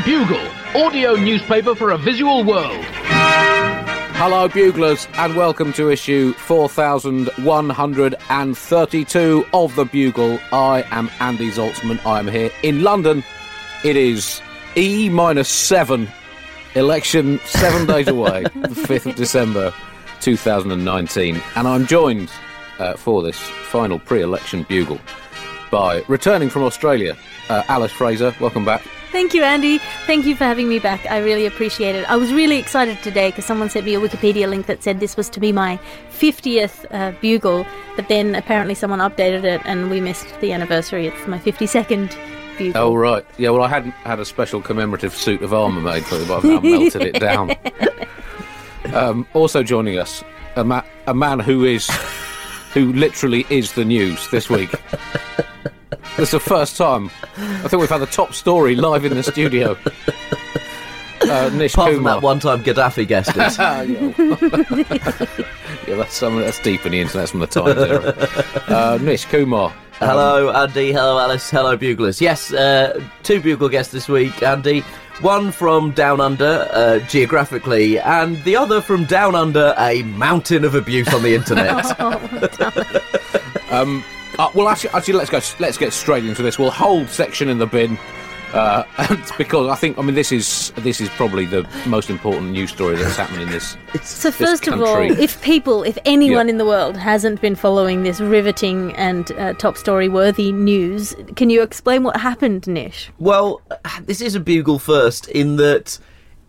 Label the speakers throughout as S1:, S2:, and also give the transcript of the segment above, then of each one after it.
S1: The Bugle, audio newspaper for a visual world.
S2: Hello, Buglers, and welcome to issue 4132 of The Bugle. I am Andy Zaltzman. I am here in London. It is E minus seven, election seven days away, the 5th of December 2019. And I'm joined uh, for this final pre election Bugle by returning from Australia, uh, Alice Fraser. Welcome back.
S3: Thank you, Andy. Thank you for having me back. I really appreciate it. I was really excited today because someone sent me a Wikipedia link that said this was to be my 50th uh, bugle, but then apparently someone updated it and we missed the anniversary. It's my 52nd bugle.
S2: Oh, right. Yeah, well, I hadn't had a special commemorative suit of armour made for it, but I've now melted it down. Um, also joining us, a, ma- a man who is, who literally is the news this week. This is the first time I think we've had the top story live in the studio. Uh, Nish
S4: Apart from
S2: Kumar.
S4: that one time Gaddafi guessed it.
S2: Ah, yeah. yeah, that's some, that's deep in the internet from the Times era. Uh, Nish Kumar.
S4: Hello, Andy. Hello, Alice. Hello, Buglers. Yes, uh, two Bugle guests this week, Andy. One from down under, uh, geographically, and the other from down under a mountain of abuse on the internet.
S2: Um, uh, well, actually, actually, let's go. Let's get straight into this. We'll hold section in the bin uh, because I think. I mean, this is this is probably the most important news story that's happened in this.
S3: So first of all, if people, if anyone
S2: Yeah.
S3: in the world hasn't been following this riveting and uh, top story worthy news, can you explain what happened, Nish?
S4: Well, this is a bugle first in that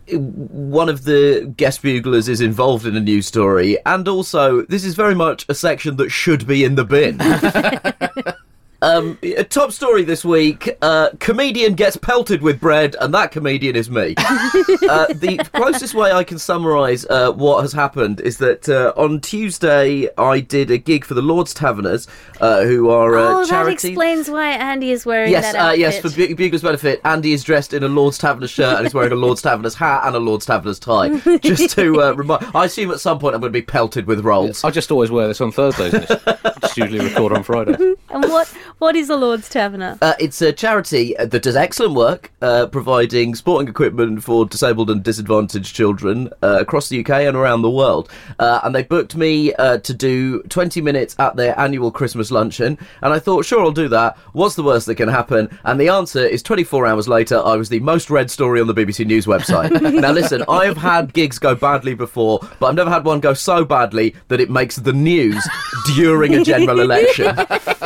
S4: one of the guest buglers is involved in a news story, and also this is very much a section that should be in the bin. Um, a top story this week: uh, comedian gets pelted with bread, and that comedian is me. uh, the closest way I can summarise uh, what has happened is that uh, on Tuesday I did a gig for the Lords Taverners, uh, who are a
S3: oh, that explains why Andy is wearing
S4: Yes,
S3: that
S4: uh,
S3: outfit.
S4: yes. For Bu- Bugler's benefit, Andy is dressed in a Lord's Taverners shirt and he's wearing a Lord's Taverners hat and a Lord's Taverners tie. Just to uh, remind, I assume at some point I'm going to be pelted with rolls.
S2: I just always wear this on Thursdays. Nish. just usually record on Friday.
S3: and what what is the Lord's Taverner?
S4: Uh, it's a charity uh, that does excellent work, uh, providing sporting equipment for disabled and disadvantaged children uh, across the UK and around the world. Uh, and they booked me uh, to do 20 minutes at their annual Christmas luncheon. And I thought, sure, I'll do that. What's the worst that can happen? And the answer is 24 hours later, I was the most read story on the BBC News website. now, listen, I've had gigs go badly before, but I've never had one go so badly that it makes the news during a general election.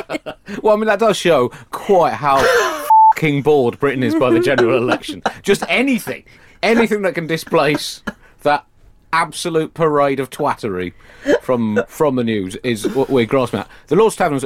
S2: Well, I mean, that does show quite how fucking bored Britain is by the general election. Just anything, anything that can displace that absolute parade of twattery from from the news is what we're grasping at. The Lord's Taverns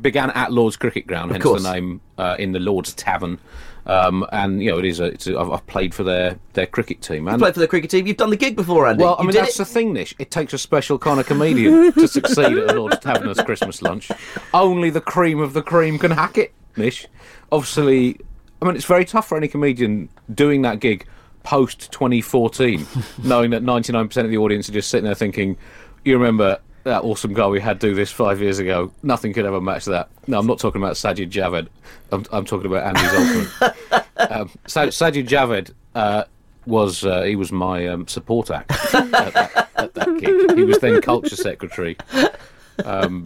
S2: began at Lord's Cricket Ground, hence
S4: course.
S2: the name uh, in the Lord's Tavern. Um, and you know, it is a. It's a I've, I've played for their their cricket team. And
S4: Played for the cricket team. You've done the gig before, Andy.
S2: well, I
S4: You
S2: mean, that's
S4: it-
S2: the thing, Nish. It takes a special kind of comedian to succeed at a Lord's Taverners Christmas lunch. Only the cream of the cream can hack it, Nish. Obviously, I mean, it's very tough for any comedian doing that gig post 2014, knowing that 99% of the audience are just sitting there thinking, you remember that awesome guy we had do this five years ago? Nothing could ever match that. No, I'm not talking about Sajid Javid. I'm, I'm talking about Andy Zaltzman. um, Sa- Sajid Javid uh, was uh, he was my um, support act at, that, at that gig. He was then culture secretary. Um,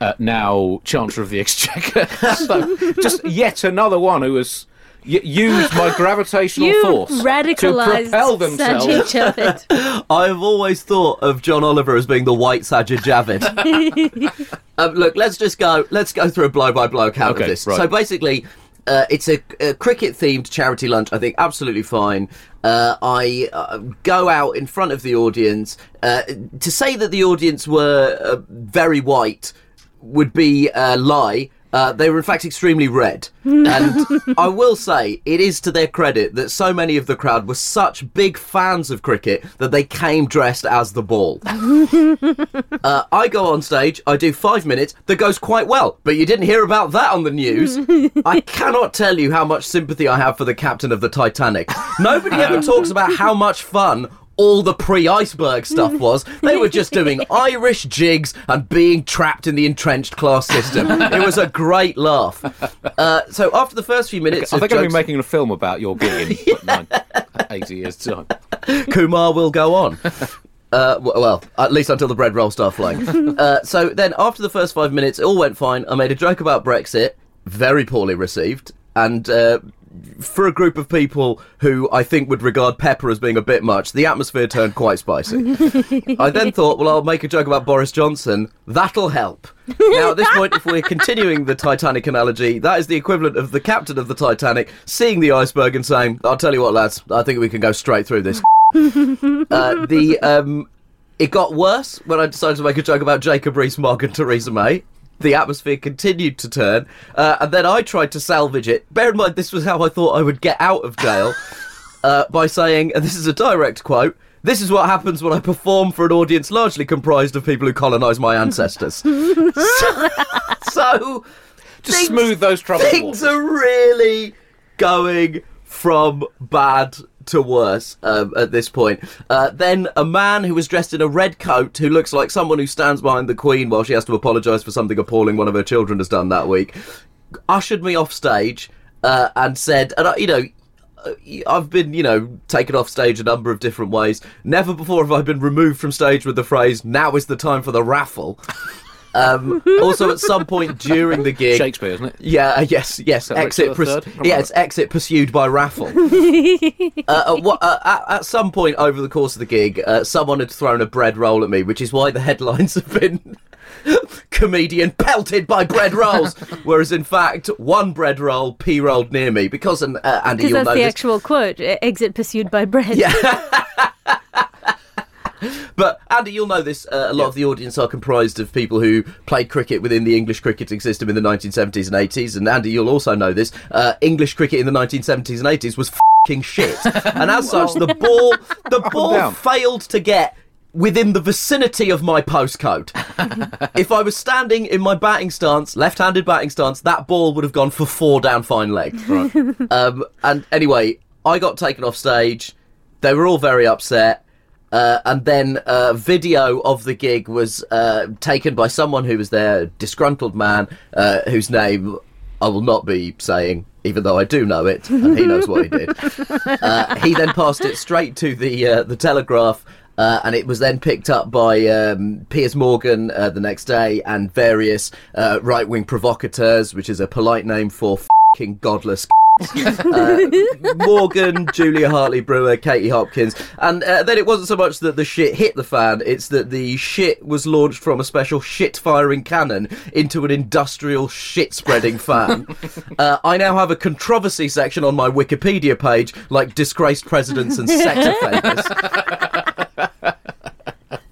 S2: uh, now Chancellor of the Exchequer. so just yet another one who has y- used my gravitational
S3: You
S2: force to propel themselves.
S3: Sajid Javid.
S4: I've always thought of John Oliver as being the white Sajid Javid. um, look, let's just go. Let's go through a blow by blow account
S2: Okay,
S4: of this.
S2: right.
S4: So basically, uh, it's a, a cricket themed charity lunch. I think absolutely fine. Uh, I uh, go out in front of the audience. Uh, to say that the audience were uh, very white would be a lie. Uh, they were in fact extremely red, and I will say it is to their credit that so many of the crowd were such big fans of cricket that they came dressed as the ball. Uh, I go on stage, I do five minutes, that goes quite well, but you didn't hear about that on the news. I cannot tell you how much sympathy I have for the captain of the Titanic. Nobody ever talks about how much fun all the pre-iceberg stuff was. They were just doing Irish jigs and being trapped in the entrenched class system. It was a great laugh. Uh, so after the first few minutes,
S2: I
S4: of
S2: think I'm going to be making a film about your gig in nine, 80 years' time.
S4: Kumar will go on. Uh, well, at least until the bread rolls start flying. uh, so then, after the first five minutes, it all went fine. I made a joke about Brexit, very poorly received, and uh, for a group of people who I think would regard pepper as being a bit much, the atmosphere turned quite spicy. I then thought, well, I'll make a joke about Boris Johnson. That'll help. Now, at this point, if we're continuing the Titanic analogy, that is the equivalent of the captain of the Titanic seeing the iceberg and saying, I'll tell you what, lads, I think we can go straight through this. uh, the um, It got worse when I decided to make a joke about Jacob Rees-Mogg and Theresa May. The atmosphere continued to turn, uh, and then I tried to salvage it. Bear in mind, this was how I thought I would get out of jail uh, by saying, and this is a direct quote. This is what happens when I perform for an audience largely comprised of people who colonised my ancestors. so, so
S2: Just
S4: things-
S2: smooth those troubles.
S4: Things
S2: waters.
S4: are really going from bad to worse um, at this point. Uh, then a man who was dressed in a red coat, who looks like someone who stands behind the Queen while she has to apologise for something appalling one of her children has done that week, ushered me off stage uh, and said, and I, you know. uh, I've been, you know, taken off stage a number of different ways. Never before have I been removed from stage with the phrase, now is the time for the raffle. Um, also, at some point during the gig,
S2: Shakespeare, isn't it?
S4: yeah, uh, yes, yes.
S2: that
S4: Exit.
S2: Richard
S4: purs- yeah, it's exit pursued by raffle. uh, at, what, uh, at, at some point over the course of the gig, uh, someone had thrown a bread roll at me, which is why the headlines have been comedian pelted by bread rolls, whereas in fact one bread roll p rolled near me because an, uh, Andy,
S3: Because
S4: you'll
S3: that's
S4: know
S3: the
S4: this.
S3: actual quote. "E- Exit pursued by bread.
S4: Yeah. But Andy, you'll know this. Uh, a lot of the audience are comprised of people who played cricket within the English cricketing system in the 1970s and 80s. And Andy, you'll also know this. Uh, English cricket in the 1970s and 80s was fing shit, and as such, the ball the ball failed to get. Within the vicinity of my postcode. if I was standing in my batting stance, left handed batting stance, that ball would have gone for four down fine leg.
S2: Right.
S4: Um, and anyway, I got taken off stage. They were all very upset. Uh, and then a video of the gig was uh, taken by someone who was there, a disgruntled man, uh, whose name I will not be saying, even though I do know it, and he knows what he did. Uh, he then passed it straight to the uh, the Telegraph, uh, and it was then picked up by um, Piers Morgan uh, the next day and various uh, right wing provocateurs, which is a polite name for fing godless. Uh, Morgan, Julia Hartley Brewer, Katie Hopkins, and uh, then it wasn't so much that the shit hit the fan; it's that the shit was launched from a special shit-firing cannon into an industrial shit-spreading fan. uh, I now have a controversy section on my Wikipedia page, like disgraced presidents and sex offenders.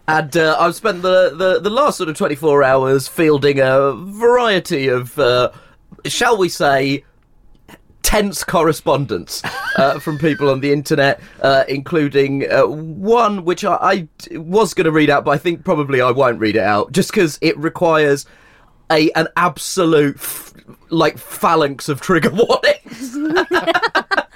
S4: And uh, I've spent the, the, the last sort of 24 hours fielding a variety of, uh, shall we say, tense correspondence uh, from people on the internet, uh, including uh, one which I, I was going to read out, but I think probably I won't read it out, just because it requires a an absolute f- like phalanx of trigger warnings.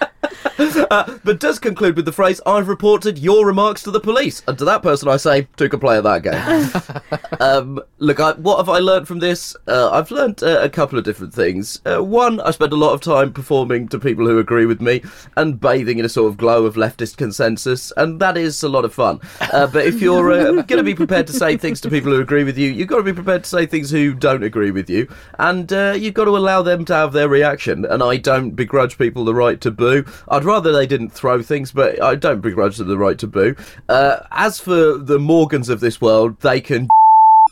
S4: Uh, but does conclude with the phrase, I've reported your remarks to the police. And to that person, I say, two can play at that game. um, look, I, what have I learned from this? Uh, I've learned uh, a couple of different things. Uh, one, I spend a lot of time performing to people who agree with me and bathing in a sort of glow of leftist consensus, and that is a lot of fun. Uh, but if you're uh, going to be prepared to say things to people who agree with you, you've got to be prepared to say things who don't agree with you, and uh, you've got to allow them to have their reaction. And I don't begrudge people the right to boo. I'd rather they didn't throw things, but I don't begrudge them the right to boo. Uh, as for the Morgans of this world, they can.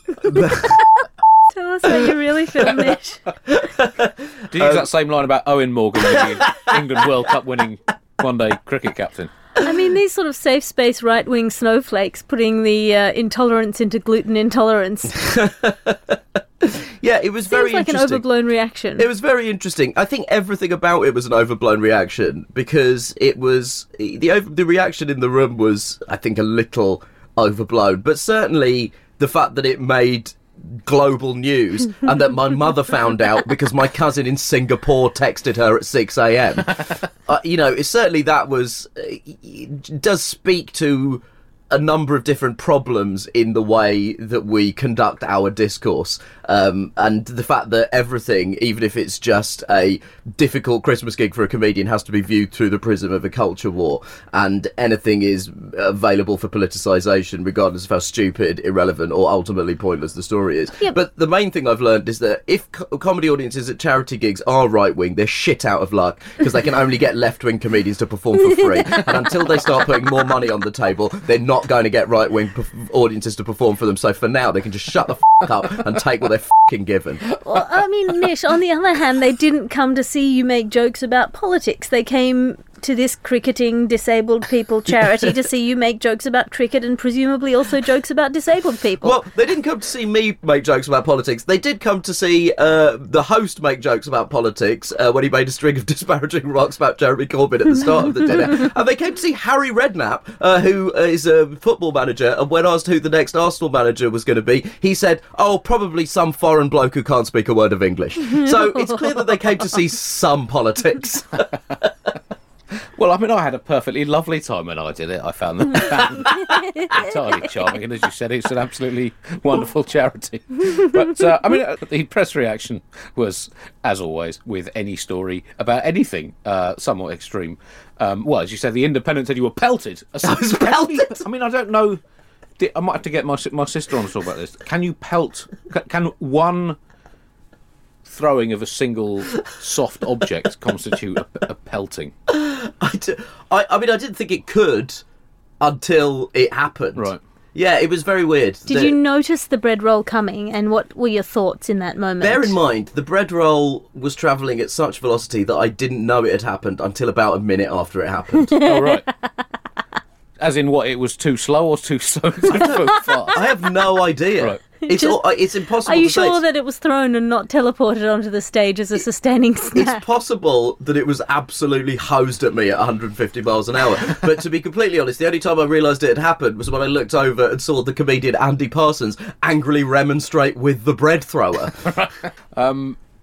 S3: Tell us how you really feel, Nish.
S2: Do you use that same line about Eoin Morgan, the England World Cup winning one day cricket captain?
S3: I mean, these sort of safe space right wing snowflakes putting the uh, intolerance into gluten intolerance seems
S4: yeah, it was very
S3: like an overblown reaction.
S4: It was very interesting. I think everything about it was an overblown reaction because it was the over, the reaction in the room was, I think, a little overblown. But certainly the fact that it made global news and that my mother found out because my cousin in Singapore texted her at 6 a.m. uh, you know, it, certainly that was uh, does speak to a number of different problems in the way that we conduct our discourse. Um, and the fact that everything, even if it's just a difficult Christmas gig for a comedian, has to be viewed through the prism of a culture war. And anything is available for politicisation, regardless of how stupid, irrelevant, or ultimately pointless the story is. But the main thing I've learned is that if co- comedy audiences at charity gigs are right wing, they're shit out of luck because they can only get left wing comedians to perform for free. and until they start putting more money on the table, they're not going to get right wing audiences to perform for them. So for now, they can just shut the f- up and take what they're fing given.
S3: Well, I mean, Nish, on the other hand, they didn't come to see you make jokes about politics. They came to this cricketing disabled people charity to see you make jokes about cricket and presumably also jokes about disabled people.
S4: Well, they didn't come to see me make jokes about politics. They did come to see uh, the host make jokes about politics uh, when he made a string of disparaging remarks about Jeremy Corbyn at the start of the dinner. And they came to see Harry Redknapp, uh, who is a football manager. And when asked who the next Arsenal manager was going to be, he said, "Oh, probably some foreign bloke who can't speak a word of English." So it's clear that they came to see some politics.
S2: Well, I mean, I had a perfectly lovely time when I did it. I found them entirely charming, and as you said, it's an absolutely wonderful charity. But uh, I mean, uh, the press reaction was, as always, with any story about anything, uh, somewhat extreme. Um, well, as you said, the Independent said you were pelted. I
S4: was pelted?
S2: I mean, I don't know. I might have to get my my sister on to talk about this. Can you pelt? Can one throwing of a single soft object constitute a, a pelting?
S4: I mean, I didn't think it could until it happened.
S2: Right.
S4: Yeah, it was very weird.
S3: Did
S4: The-
S3: you notice the bread roll coming and what were your thoughts in that moment?
S4: Bear in mind, the bread roll was travelling at such velocity that I didn't know it had happened until about a minute after it happened.
S2: Oh, right. As in what? It was too slow or too slow? fast?
S4: I have no idea.
S2: Right.
S4: It's
S3: Just-
S4: all, it's impossible
S3: Are you
S4: to
S3: sure
S4: It's-
S3: that it was thrown and not teleported onto the stage as a sustaining
S4: It's
S3: snap?
S4: possible that it was absolutely hosed at me at 150 miles an hour. But to be completely honest, the only time I realised it had happened was when I looked over and saw the comedian Andy Parsons angrily remonstrate with the bread thrower.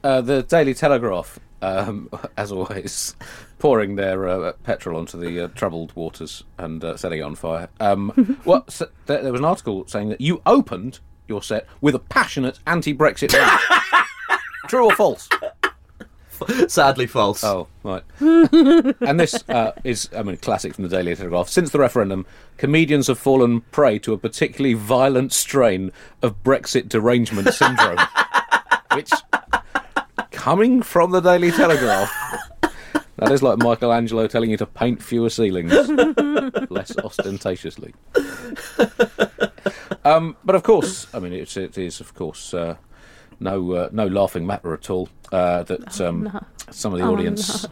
S2: Uh, the Daily Telegraph, um, as always, pouring their uh, petrol onto the uh, troubled waters and uh, setting it on fire. Um, well, s there, there was an article saying that you opened your set with a passionate anti-Brexit rant. True or false?
S4: Sadly false.
S2: Oh, right. and this uh, is, I mean, classic from the Daily Telegraph. Since the referendum, comedians have fallen prey to a particularly violent strain of Brexit derangement syndrome, which, coming from the Daily Telegraph, that is like Michelangelo telling you to paint fewer ceilings, less ostentatiously. Um, but of course, I mean, it's, it is, of course, uh, no uh, no laughing matter at all uh, that um, some of the audience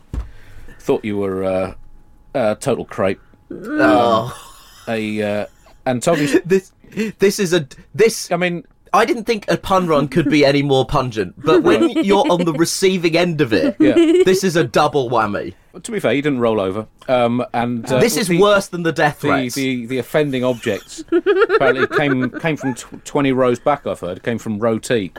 S2: thought you were uh, a total crepe.
S4: Oh.
S2: A uh, and told you.
S4: This, this is a. This.
S2: I mean,
S4: I didn't think a pun run could be any more pungent, but when you're on the receiving end of it,
S2: Yeah.
S4: this is a double whammy.
S2: to be fair, he didn't roll over. Um, and uh,
S4: this is
S2: the-
S4: worse than the death
S2: The,
S4: threats.
S2: the, the offending objects apparently came came from tw- twenty rows back. I've heard came from row T.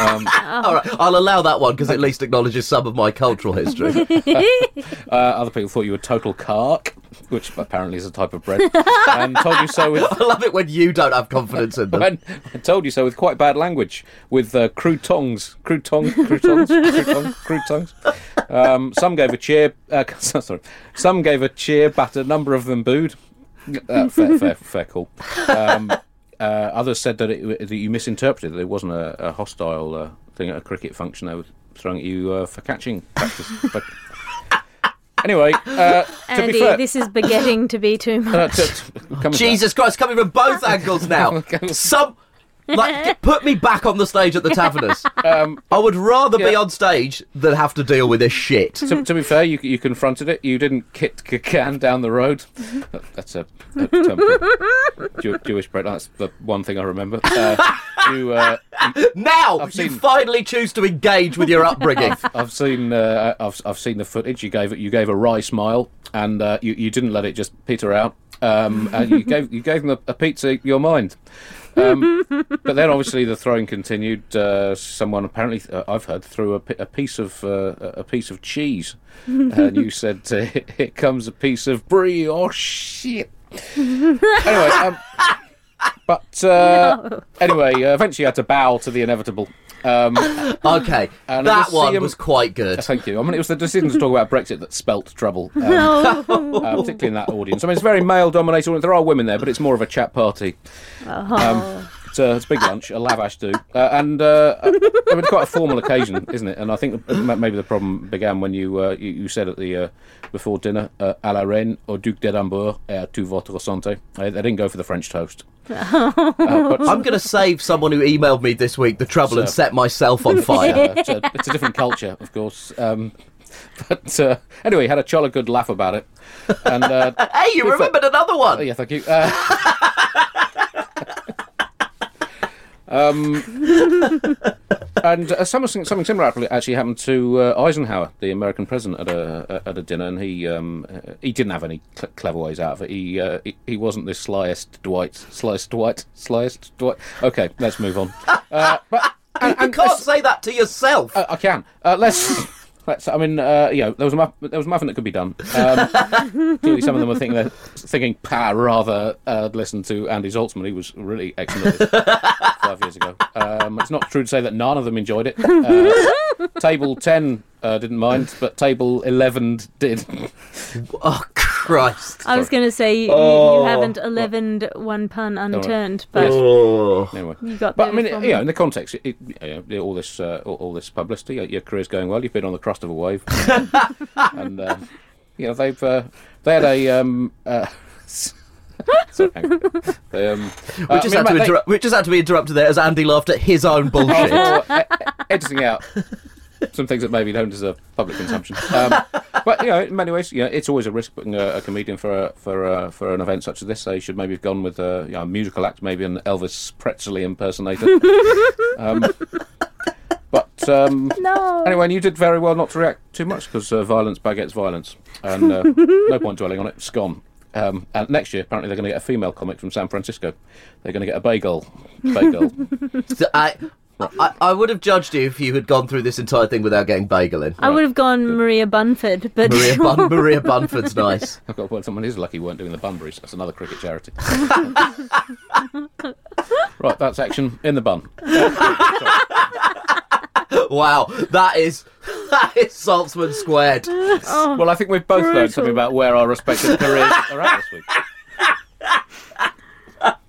S4: All right, I'll allow that one because at least acknowledges some of my cultural history.
S2: Uh, other people thought you were total cark, which apparently is a type of bread, and told you so with
S4: I love it when you don't have confidence in them.
S2: and I told you so with quite bad language, with uh, croutons, crouton, croutons, croutons, croutons. Um, some gave a cheer. Uh, sorry, some gave a cheer, but a number of them booed. Uh, fair, fair, fair call. Um, uh, others said that, it, that you misinterpreted. That it wasn't a, a hostile uh, thing at a cricket function. They were throwing at you uh, for catching practice. But anyway, uh, to
S3: Andy,
S2: be fair,
S3: this is beginning to be too much.
S2: uh, to- to- to.
S4: Jesus Christ, coming from both angles now. Some. Like, put me back on the stage at the Taverners.
S2: Um,
S4: I would rather be on stage than have to deal with this shit.
S2: to, to be fair, you, you confronted it. You didn't kick a can down the road. That's a, a term for Jew, Jewish bread. That's the one thing I remember. Uh, you, uh,
S4: Now
S2: I've
S4: you
S2: seen-
S4: finally choose to engage with your upbringing.
S2: I've seen uh, I've, I've seen the footage. You gave it. You gave a wry smile, and uh, you, you didn't let it just peter out. Um, and you gave you gave them a, a pizza your mind. Um, but then obviously the throwing continued. Uh, someone apparently, uh, I've heard, threw a, a piece of uh, a piece of cheese, and you said, uh, "Here comes a piece of brie." Oh shit! anyway, um, but uh, anyway, uh, eventually I had to bow to the inevitable. Um,
S4: Okay,
S2: And
S4: that one was quite good.
S2: Thank you. I mean, it was the decision to talk about Brexit that spelt trouble, um, uh, particularly in that audience. I mean, it's very male-dominated audience. There are women there, but it's more of a chat party. Um, it's, a, it's a big lunch, a lavash do, uh, and uh, I mean, it's quite a formal occasion, isn't it? And I think maybe the problem began when you uh, you, you said at the uh, before dinner, uh, "à la reine au duc d'Edimbourg et à tout votre santé." They didn't go for the French toast. Uh, but
S4: I'm going to save someone who emailed me this week the trouble and set myself on fire.
S2: uh, it's, a, it's a different culture, of course. Um, but uh, anyway, had a jolly good laugh about it, and. Uh,
S4: hey, you
S2: Good for-
S4: remembered another
S2: Oh,
S4: one.
S2: yeah, thank you. Um, and uh, something, something similar actually- happened to uh, Eisenhower, the American president, at a at a dinner, and he um, uh, he didn't have any cl- clever ways out of it. He, uh, he he wasn't the slyest Dwight, slyest Dwight, slyest Dwight. Okay, let's move on. Uh, but and,
S4: you can't say that to yourself.
S2: uh, I can. Uh, let's. Let's, I mean, uh, you know, there was a muff, there was muffin that could be done. Um, clearly, some of them were thinking, they're thinking, "Pa, rather uh, listen to Andy Zaltzman. He was really excellent five years ago." Um, it's not true to say that none of them enjoyed it. Uh, table ten uh, didn't mind, but table eleven did.
S4: oh Christ!
S3: I was going to say you,
S4: Oh.
S3: you haven't elevened one pun unturned, but
S2: Yes.
S4: Oh.
S2: Anyway,
S3: you got
S2: but I mean,
S3: before
S2: you know, in the context, it, it, you know, all this, uh, all, all this publicity, your- your career's going well. You've been on the crust of a wave, and um, you know they've uh, they had a. Um, uh, sorry, hang on. They, um,
S4: We just had to interrupt. We just had to be interrupted there as Andy laughed at his own bullshit.
S2: e- editing out some things that maybe don't deserve public consumption. Um, but you know, in many ways, you know, it's always a risk putting a, a comedian for a, for a, for an event such as this. They should maybe have gone with a, you know, a musical act, maybe an Elvis Presley impersonator. um, but um,
S3: no.
S2: anyway, and you did very well not to react too much because uh, violence begets violence, and uh, no point dwelling on it. It's gone. Um, and next year, apparently, they're going to get a female comic from San Francisco. They're going to get a bagel. Bagel.
S4: So I, I, I would have judged you if you had gone through this entire thing without getting bagel in.
S3: I would have gone Maria Bunford, but
S4: Maria, Bun- Maria Bunford's nice.
S2: I've got to point someone is lucky weren't doing the Bunburys. That's another cricket charity. right, that's action in the bun.
S4: Wow, that is that is Zaltzman squared.
S2: Oh, well, I think we've both learned something about where our respective careers are at this week.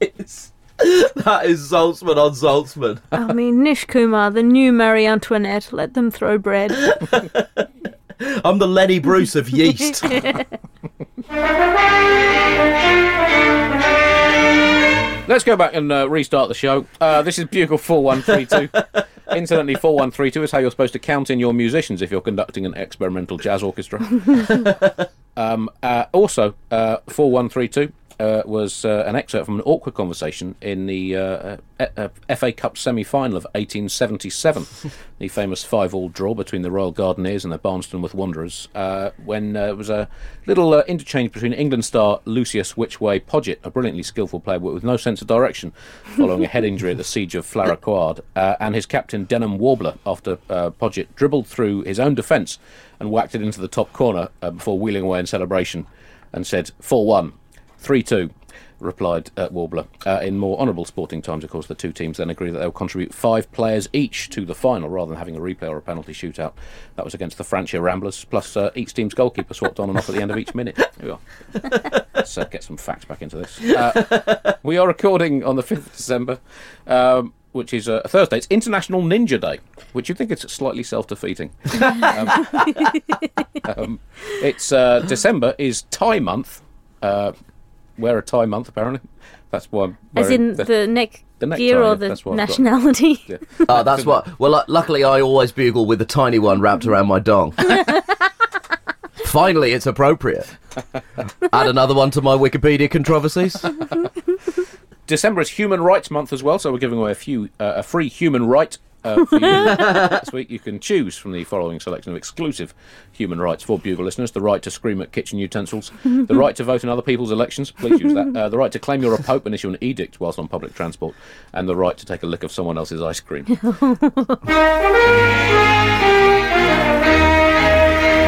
S4: It's, that is Zaltzman on Zaltzman.
S3: I mean, Nish Kumar, the new Marie Antoinette, let them throw bread.
S4: I'm the Lenny Bruce of yeast.
S2: Let's go back and uh, restart the show. Uh, this is Bugle 4132. Incidentally, 4132 is how you're supposed to count in your musicians if you're conducting an experimental jazz orchestra. um, uh, also, uh, 4132 uh, was uh, an excerpt from an awkward conversation in the uh, uh, FA Cup semi final of 1877, the famous 5 all draw between the Royal Gardeners and the Barnstable Wanderers, uh, when uh, there was a little uh, interchange between England star Lucius Whichway Podgett, a brilliantly skillful player but with no sense of direction, following a head injury at the siege of Flaraquard, uh, and his captain Denham Warbler after uh, Podgett dribbled through his own defence and whacked it into the top corner uh, before wheeling away in celebration and said 4 1. 3 2, replied uh, Warbler. Uh, in more honourable sporting times, of course, the two teams then agreed that they'll contribute five players each to the final rather than having a replay or a penalty shootout. That was against the Francia Ramblers, plus uh, each team's goalkeeper swapped on and off at the end of each minute. Here we are. Let's uh, get some facts back into this. Uh, we are recording on the 5th of December. Um, which is uh, a Thursday. It's International Ninja Day, which you think is slightly self-defeating. um, um, it's uh, December is Thai month. Uh, wear a tie month, apparently. That's why. I'm
S3: As in the, neck
S2: the necktie,
S3: gear
S2: yeah,
S3: or the
S2: that's what I've got.
S3: nationality.
S2: Yeah.
S4: Oh, that's what. Well, lu- luckily, I always bugle with the tiny one wrapped around my dong. Finally, it's appropriate. Add another one to my Wikipedia controversies.
S2: December is Human Rights Month as well, so we're giving away a few uh, a free human right. Uh, for you this week, you can choose from the following selection of exclusive human rights for Bugle listeners: the right to scream at kitchen utensils, the right to vote in other people's elections. Please use that. Uh, the right to claim you're a pope and issue an edict whilst on public transport, and the right to take a lick of someone else's ice cream.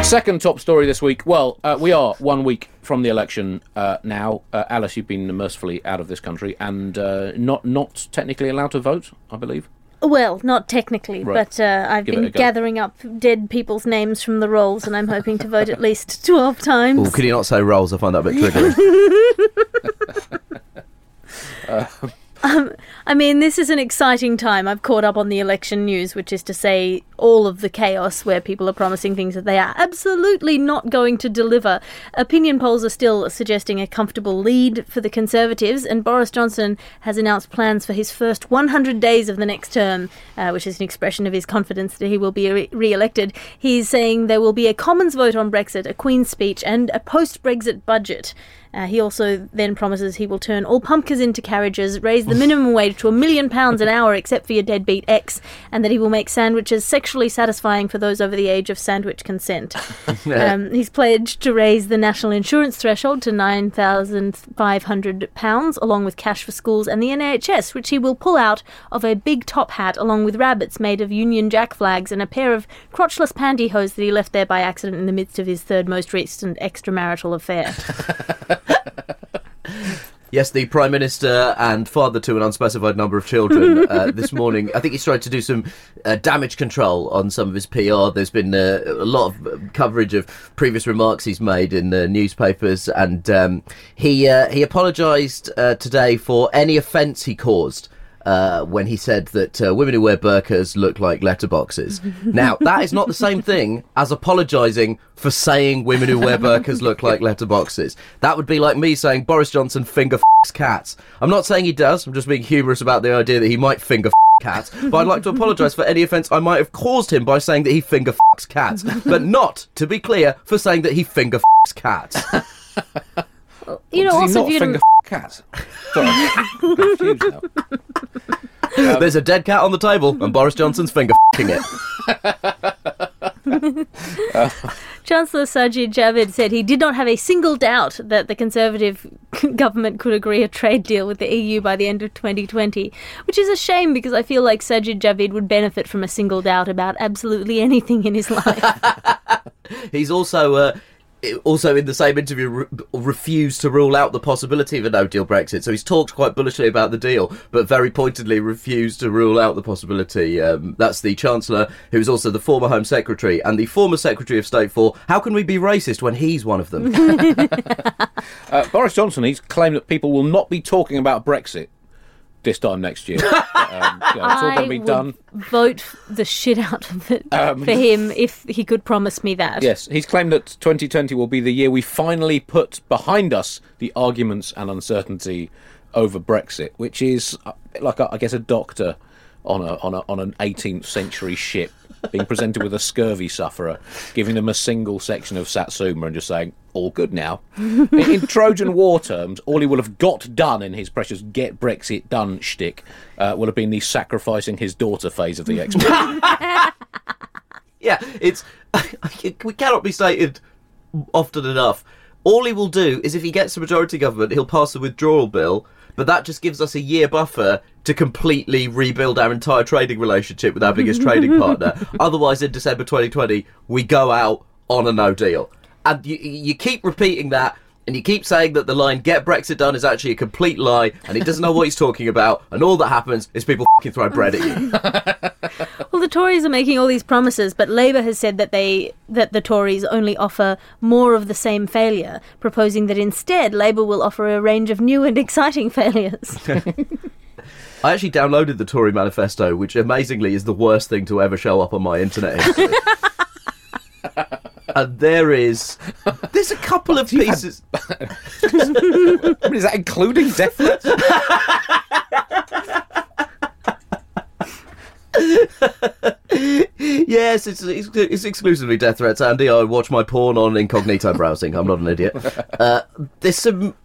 S2: Second top story this week. Well, uh, we are one week from the election uh, now. Uh, Alice, you've been mercifully out of this country and uh, not not technically allowed to vote, I believe.
S3: Well, not technically,
S2: Right.
S3: but uh, I've
S2: Give it
S3: been
S2: a go.
S3: gathering up dead people's names from the rolls, and I'm hoping to vote at least 12 times.
S4: Oh, could you not say rolls? I find that a bit triggering.
S3: I mean, this is an exciting time. I've caught up on the election news, which is to say, all of the chaos where people are promising things that they are absolutely not going to deliver. Opinion polls are still suggesting a comfortable lead for the Conservatives, and Boris Johnson has announced plans for his first 100 days of the next term, uh, which is an expression of his confidence that he will be re- re-elected. He's saying there will be a Commons vote on Brexit, a Queen's speech, and a post-Brexit budget. Uh, he also then promises he will turn all pumpkins into carriages, raise the minimum wage to a million pounds an hour except for your deadbeat ex, and that he will make sandwiches sexually satisfying for those over the age of sandwich consent. um, he's pledged to raise the national insurance threshold to £9,500, along with cash for schools and the NHS, which he will pull out of a big top hat along with rabbits made of Union Jack flags and a pair of crotchless pantyhose that he left there by accident in the midst of his third most recent extramarital affair.
S4: Yes, the Prime Minister and father to an unspecified number of children uh, this morning. I think he's tried to do some uh, damage control on some of his PR. There's been uh, a lot of uh, coverage of previous remarks he's made in the newspapers, and um, he uh, he apologised uh, today for any offence he caused. Uh, when he said that uh, women who wear burqas look like letterboxes. now, that is not the same thing as apologising for saying women who wear burqas look like letterboxes. That would be like me saying Boris Johnson finger f***s cats. I'm not saying he does, I'm just being humorous about the idea that he might finger f*** cats, but I'd like to apologise for any offence I might have caused him by saying that he finger f***s cats, but not, to be clear, for saying that he finger f***s cats.
S3: You know,
S2: Does he
S3: also
S2: not
S3: if you
S2: finger f- cats? Sorry, I'm confused now.
S4: There's a dead cat on the table, and Boris Johnson's finger f***ing it.
S3: Chancellor Sajid Javid said he did not have a single doubt that the Conservative government could agree a trade deal with the EU by the end of 2020, which is a shame because I feel like Sajid Javid would benefit from a single doubt about absolutely anything in his life.
S4: He's also uh, also in the same interview re- refused to rule out the possibility of a no deal Brexit. So he's talked quite bullishly about the deal, but very pointedly refused to rule out the possibility. Um, that's the Chancellor, who is also the former Home Secretary and the former Secretary of State for How Can We Be Racist when he's one of them?
S2: Uh, Boris Johnson, he's claimed that people will not be talking about Brexit this time next year. um, you know, it's all going to be
S3: would
S2: done.
S3: vote the shit out of it for him if he could promise me that.
S2: Yes, he's claimed that 2020 will be the year we finally put behind us the arguments and uncertainty over Brexit, which is uh, like a, I guess a doctor on a on a on an 18th century ship being presented with a scurvy sufferer, giving them a single section of Satsuma and just saying all good now. in, Trojan War terms, all he will have got done in his precious "get Brexit done" shtick uh, will have been the sacrificing his daughter phase of the expedition.
S4: yeah, it's we cannot be stated often enough. All he will do is if he gets a majority government, he'll pass a withdrawal bill, but that just gives us a year buffer to completely rebuild our entire trading relationship with our biggest trading partner. Otherwise, in December 2020, we go out on a no deal. And you, you keep repeating that, and you keep saying that the line "get Brexit done" is actually a complete lie, and he doesn't know what he's talking about, and all that happens is people fing throw bread at you.
S3: Well, the Tories are making all these promises, but Labour has said that they that the Tories only offer more of the same failure, proposing that instead Labour will offer a range of new and exciting failures.
S4: I actually downloaded the Tory manifesto, which amazingly is the worst thing to ever show up on my internet history. and there is, there's a couple of
S2: you had-
S4: pieces.
S2: I mean, is that including death threats?
S4: yes, it's, it's it's exclusively death threats, Andy. I watch my porn on incognito browsing. I'm not an idiot. Uh, there's some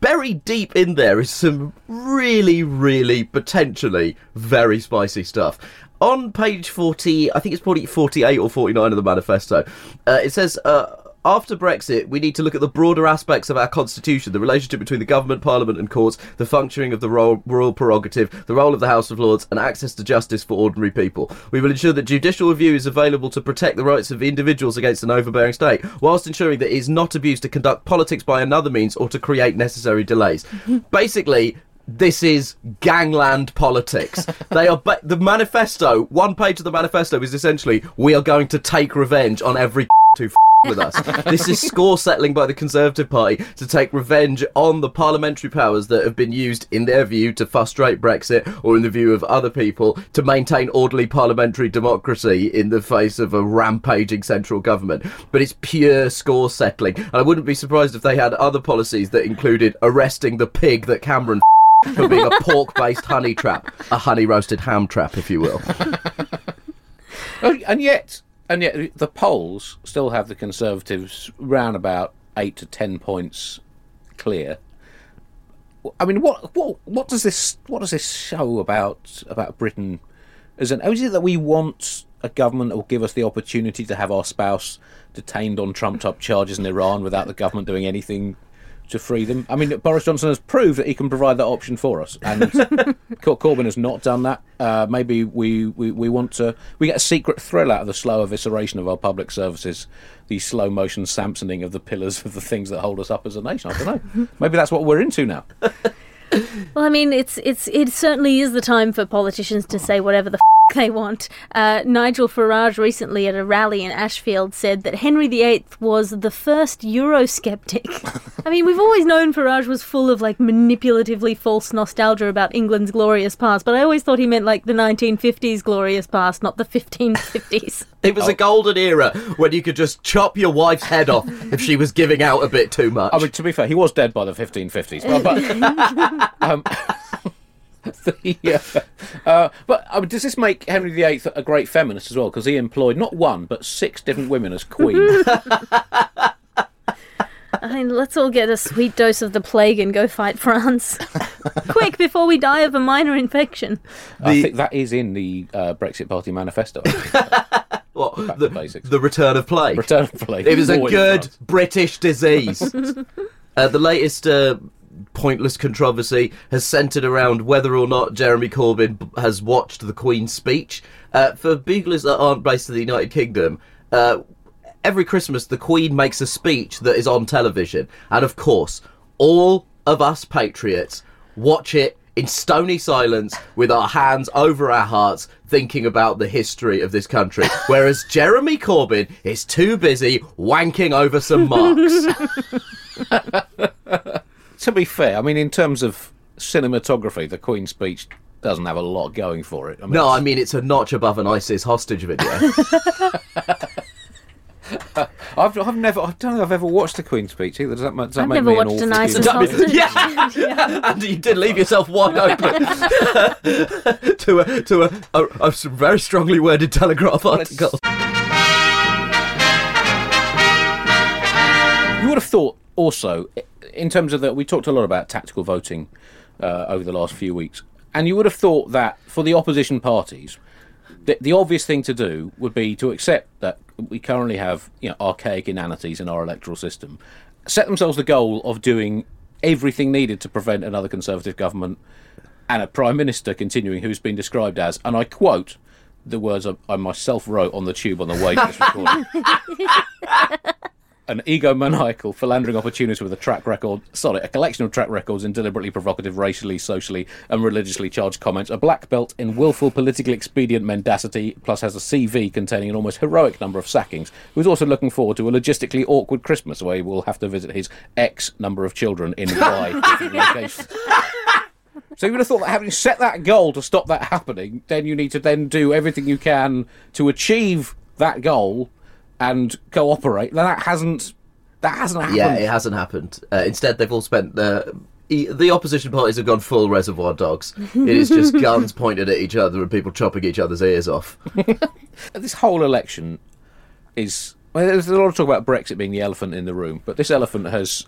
S4: buried deep in there is some really, really potentially very spicy stuff. On page 40, I think it's 40, 48 or 49 of the manifesto, uh, it says. Uh, after Brexit, we need to look at the broader aspects of our constitution, the relationship between the government, parliament, and courts, the functioning of the royal, royal prerogative, the role of the House of Lords, and access to justice for ordinary people. We will ensure that judicial review is available to protect the rights of individuals against an overbearing state, whilst ensuring that it is not abused to conduct politics by another means or to create necessary delays. Basically, this is gangland politics. they are ba- the manifesto. One page of the manifesto is essentially we are going to take revenge on every who with us. this is score settling by the Conservative Party to take revenge on the parliamentary powers that have been used, in their view, to frustrate Brexit or in the view of other people to maintain orderly parliamentary democracy in the face of a rampaging central government. But it's pure score settling. And I wouldn't be surprised if they had other policies that included arresting the pig that Cameron for being a pork based honey trap, a honey roasted ham trap, if you will.
S2: And yet, and yet, the polls still have the Conservatives round about eight to ten points clear. I mean, what what what does this what does this show about about Britain? An, oh, is it that we want a government that will give us the opportunity to have our spouse detained on trumped up charges in Iran without the government doing anything to free them? I mean, Boris Johnson has proved that he can provide that option for us, and Cor- Corbyn has not done that. Uh, maybe we, we, we want to we get a secret thrill out of the slow evisceration of our public services, the slow motion Samsoning of the pillars of the things that hold us up as a nation. I don't know. maybe that's what we're into now.
S3: Well, I mean, it's it's it certainly is the time for politicians to say whatever the they want. Uh, Nigel Farage recently at a rally in Ashfield said that Henry VIII was the first Eurosceptic. I mean, we've always known Farage was full of like manipulatively false nostalgia about England's glorious past, but I always thought he meant like the 1950s glorious past, not the 1550s.
S4: It was a golden era when you could just chop your wife's head off if she was giving out a bit too much.
S2: I mean, to be fair, he was dead by the 1550s. But, but, um, the, uh, uh, but I mean, does this make Henry VIII a great feminist as well? Because he employed not one but six different women as queen.
S3: I mean, let's all get a sweet dose of the plague and go fight France. Quick, before we die of a minor infection.
S2: I think that is in the uh, Brexit Party manifesto.
S4: what,
S2: to
S4: the,
S2: basics.
S4: the return of plague.
S2: Return of plague.
S4: It was a
S2: Always
S4: good
S2: France.
S4: British disease. uh, the latest uh, pointless controversy has centred around whether or not Jeremy Corbyn has watched the Queen's speech. Uh, for buglers that aren't based in the United Kingdom, uh, every Christmas the Queen makes a speech that is on television, and of course, all of us patriots watch it in stony silence with our hands over our hearts thinking about the history of this country. Whereas Jeremy Corbyn is too busy wanking over some marks
S2: To be fair, I mean, in terms of cinematography, the Queen's speech doesn't have a lot going for it. I mean,
S4: no I mean it's a notch above an ISIS hostage video
S2: I've, I've never, I don't think I've ever watched the Queen's speech either. Does that, ma- does that
S3: I've
S2: make
S3: never
S2: me an
S3: watched an
S2: awful
S3: ISIS hostage.
S2: being?
S4: yeah, and you did leave yourself wide open to a to a, a, a very strongly worded telegraph article
S2: You would have thought also, i- in terms of that, we talked a lot about tactical voting uh, over the last few weeks, and you would have thought that for the opposition parties, the, the obvious thing to do would be to accept that we currently have you know, archaic inanities in our electoral system, set themselves the goal of doing everything needed to prevent another Conservative government and a Prime Minister continuing who's been described as, and I quote, the words I, I myself wrote on the tube on the way to this recording. an egomaniacal, philandering opportunist with a track record, sorry, a collection of track records in deliberately provocative, racially, socially, and religiously charged comments, a black belt in willful, politically expedient mendacity, plus has a CV containing an almost heroic number of sackings, who's also looking forward to a logistically awkward Christmas where he will have to visit his X number of children in Y locations. So you would have thought that having set that goal to stop that happening, then you need to then do everything you can to achieve that goal and cooperate. Now that hasn't that hasn't happened.
S4: Yeah, it hasn't happened. Uh, instead, they've all spent the e- the opposition parties have gone full Reservoir Dogs. it is just guns pointed at each other and people chopping each other's ears off.
S2: this whole election is well, there's a lot of talk about Brexit being the elephant in the room, but this elephant has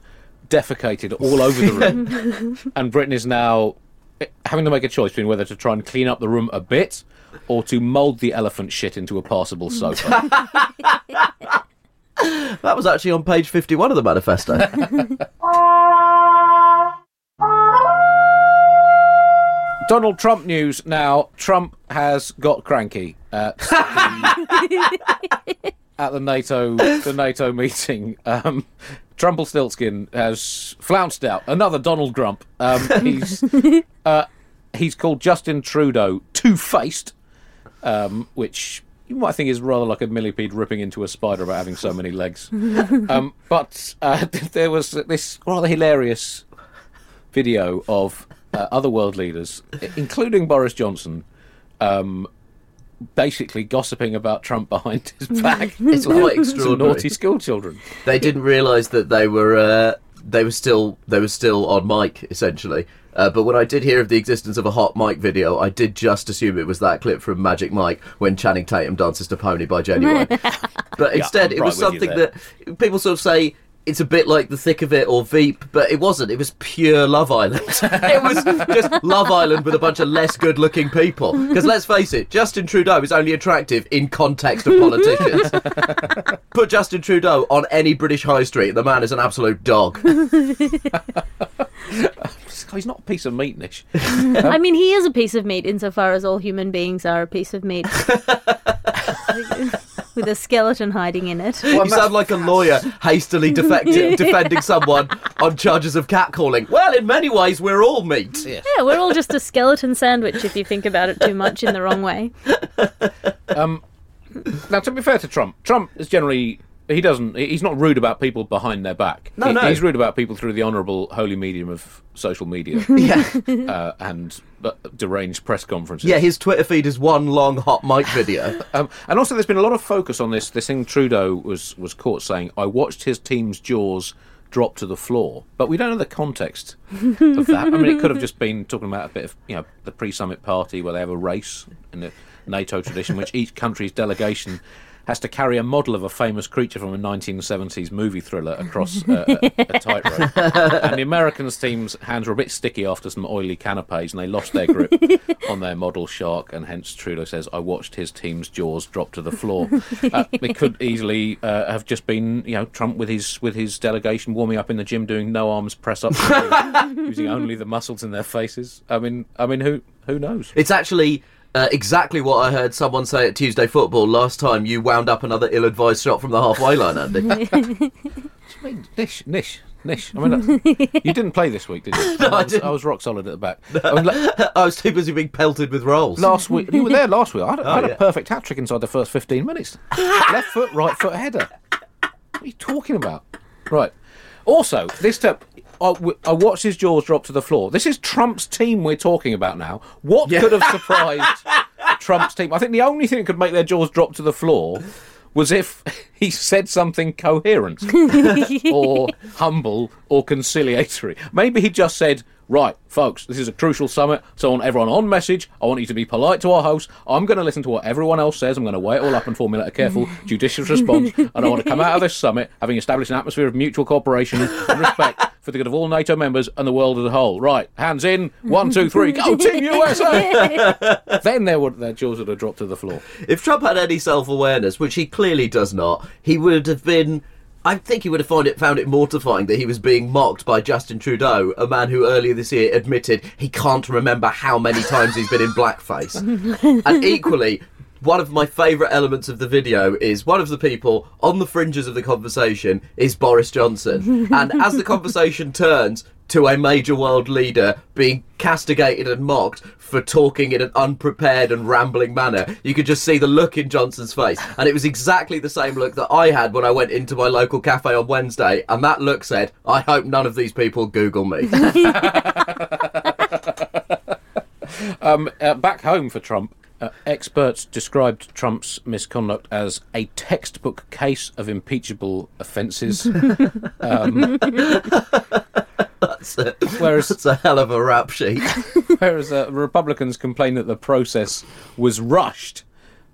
S2: defecated all over the room, and Britain is now eh, having to make a choice between whether to try and clean up the room a bit or to mould the elephant shit into a passable sofa.
S4: That was actually on page 51 of the manifesto.
S2: Donald Trump news now. Trump has got cranky at the, at the NATO the NATO meeting. Um, Trumpelstiltskin has flounced out another Donald Grump. Um, he's uh, he's called Justin Trudeau two faced, um, which you might think is rather like a millipede ripping into a spider about having so many legs. um, but uh, there was this rather hilarious video of uh, other world leaders, including Boris Johnson, um, basically gossiping about Trump behind his back.
S4: It's quite
S2: to
S4: extraordinary.
S2: naughty school children.
S4: they didn't realise that they were uh, they were still they were still on mic essentially. Uh, but when I did hear of the existence of a hot mic video, I did just assume it was that clip from Magic Mike when Channing Tatum dances to Pony by Ginuwine. but instead,
S2: I'm
S4: it was
S2: right with
S4: something that people sort of say it's a bit like the thick of it or Veep, but it wasn't. It was pure Love Island. it was just Love Island with a bunch of less good-looking people. Because let's face it, Justin Trudeau is only attractive in context of politicians. Put Justin Trudeau on any British high street, the man is an absolute dog.
S2: He's not a piece of meat, Nish.
S3: I mean, he is a piece of meat insofar as all human beings are a piece of meat. With a skeleton hiding in it.
S4: you sound like a lawyer hastily defecting, defending someone on charges of catcalling. Well, in many ways, we're all meat.
S3: Yeah, we're all just a skeleton sandwich if you think about it too much in the wrong way.
S2: Um, Now, to be fair to Trump, Trump is generally he doesn't he's not rude about people behind their back.
S4: No,
S2: He-
S4: no.
S2: He's rude about people through the honourable holy medium of social media
S4: Yeah.
S2: uh, and uh, deranged press conferences.
S4: yeah, his Twitter feed is one long hot mic video.
S2: Um, and also, there's been a lot of focus on this. This thing Trudeau was was caught saying, "I watched his team's jaws drop to the floor," but we don't know the context of that. I mean, it could have just been talking about a bit of you know the pre-summit party where they have a race in the NATO tradition, which each country's delegation. Has to carry a model of a famous creature from a 1970s movie thriller across uh, a, a tightrope. and the Americans' team's hands were a bit sticky after some oily canapes, and they lost their grip on their model shark. And hence, Trudeau says, "I watched his team's jaws drop to the floor." uh, it could easily uh, have just been, you know, Trump with his with his delegation warming up in the gym, doing no arms press ups, using only the muscles in their faces. I mean, I mean, who who knows?
S4: It's actually uh, exactly what I heard someone say at Tuesday Football last time you wound up another ill-advised shot from the halfway line, Andy.
S2: I mean, Nish, Nish, Nish. I mean, you didn't play this week, did you?
S4: No, I
S2: was,
S4: didn't.
S2: I was rock solid at the back. I mean, la-
S4: I was too busy being pelted with rolls.
S2: last week, you were there last week. I had, a- I had
S4: Oh, yeah.
S2: a perfect hat trick inside the first 15 minutes. Left foot, right foot header. What are you talking about? Right. Also, this step. I, w- uh, I watched his jaws drop to the floor. This is Trump's team we're talking about now. What could have surprised Trump's team? I think the only thing that could make their jaws drop to the floor was if he said something coherent or humble or conciliatory. Maybe he just said, Right, folks, this is a crucial summit, so I want everyone on message. I want you to be polite to our host. I'm going to listen to what everyone else says. I'm going to weigh it all up and formulate a careful, judicious response. And I want to come out of this summit having established an atmosphere of mutual cooperation and respect for the good of all NATO members and the world as a whole. Right, hands in. One, two, three, go, Team USA! then their, would- their jaws would have dropped to the floor.
S4: If Trump had any self-awareness, which he clearly does not, he would have been. I think he would have found it found it mortifying that he was being mocked by Justin Trudeau, a man who earlier this year admitted he can't remember how many times he's been in blackface. and equally, one of my favourite elements of the video is one of the people on the fringes of the conversation is Boris Johnson. And as the conversation turns to a major world leader being castigated and mocked for talking in an unprepared and rambling manner, you could just see the look in Johnson's face. And it was exactly the same look that I had when I went into my local cafe on Wednesday. And that look said, I hope none of these people Google me.
S2: Um, uh, back home for Trump, uh, experts described Trump's misconduct as a textbook case of impeachable offences.
S4: That's a,
S2: Whereas-
S4: that's a hell of a rap sheet.
S2: Whereas uh, Republicans complain that the process was rushed.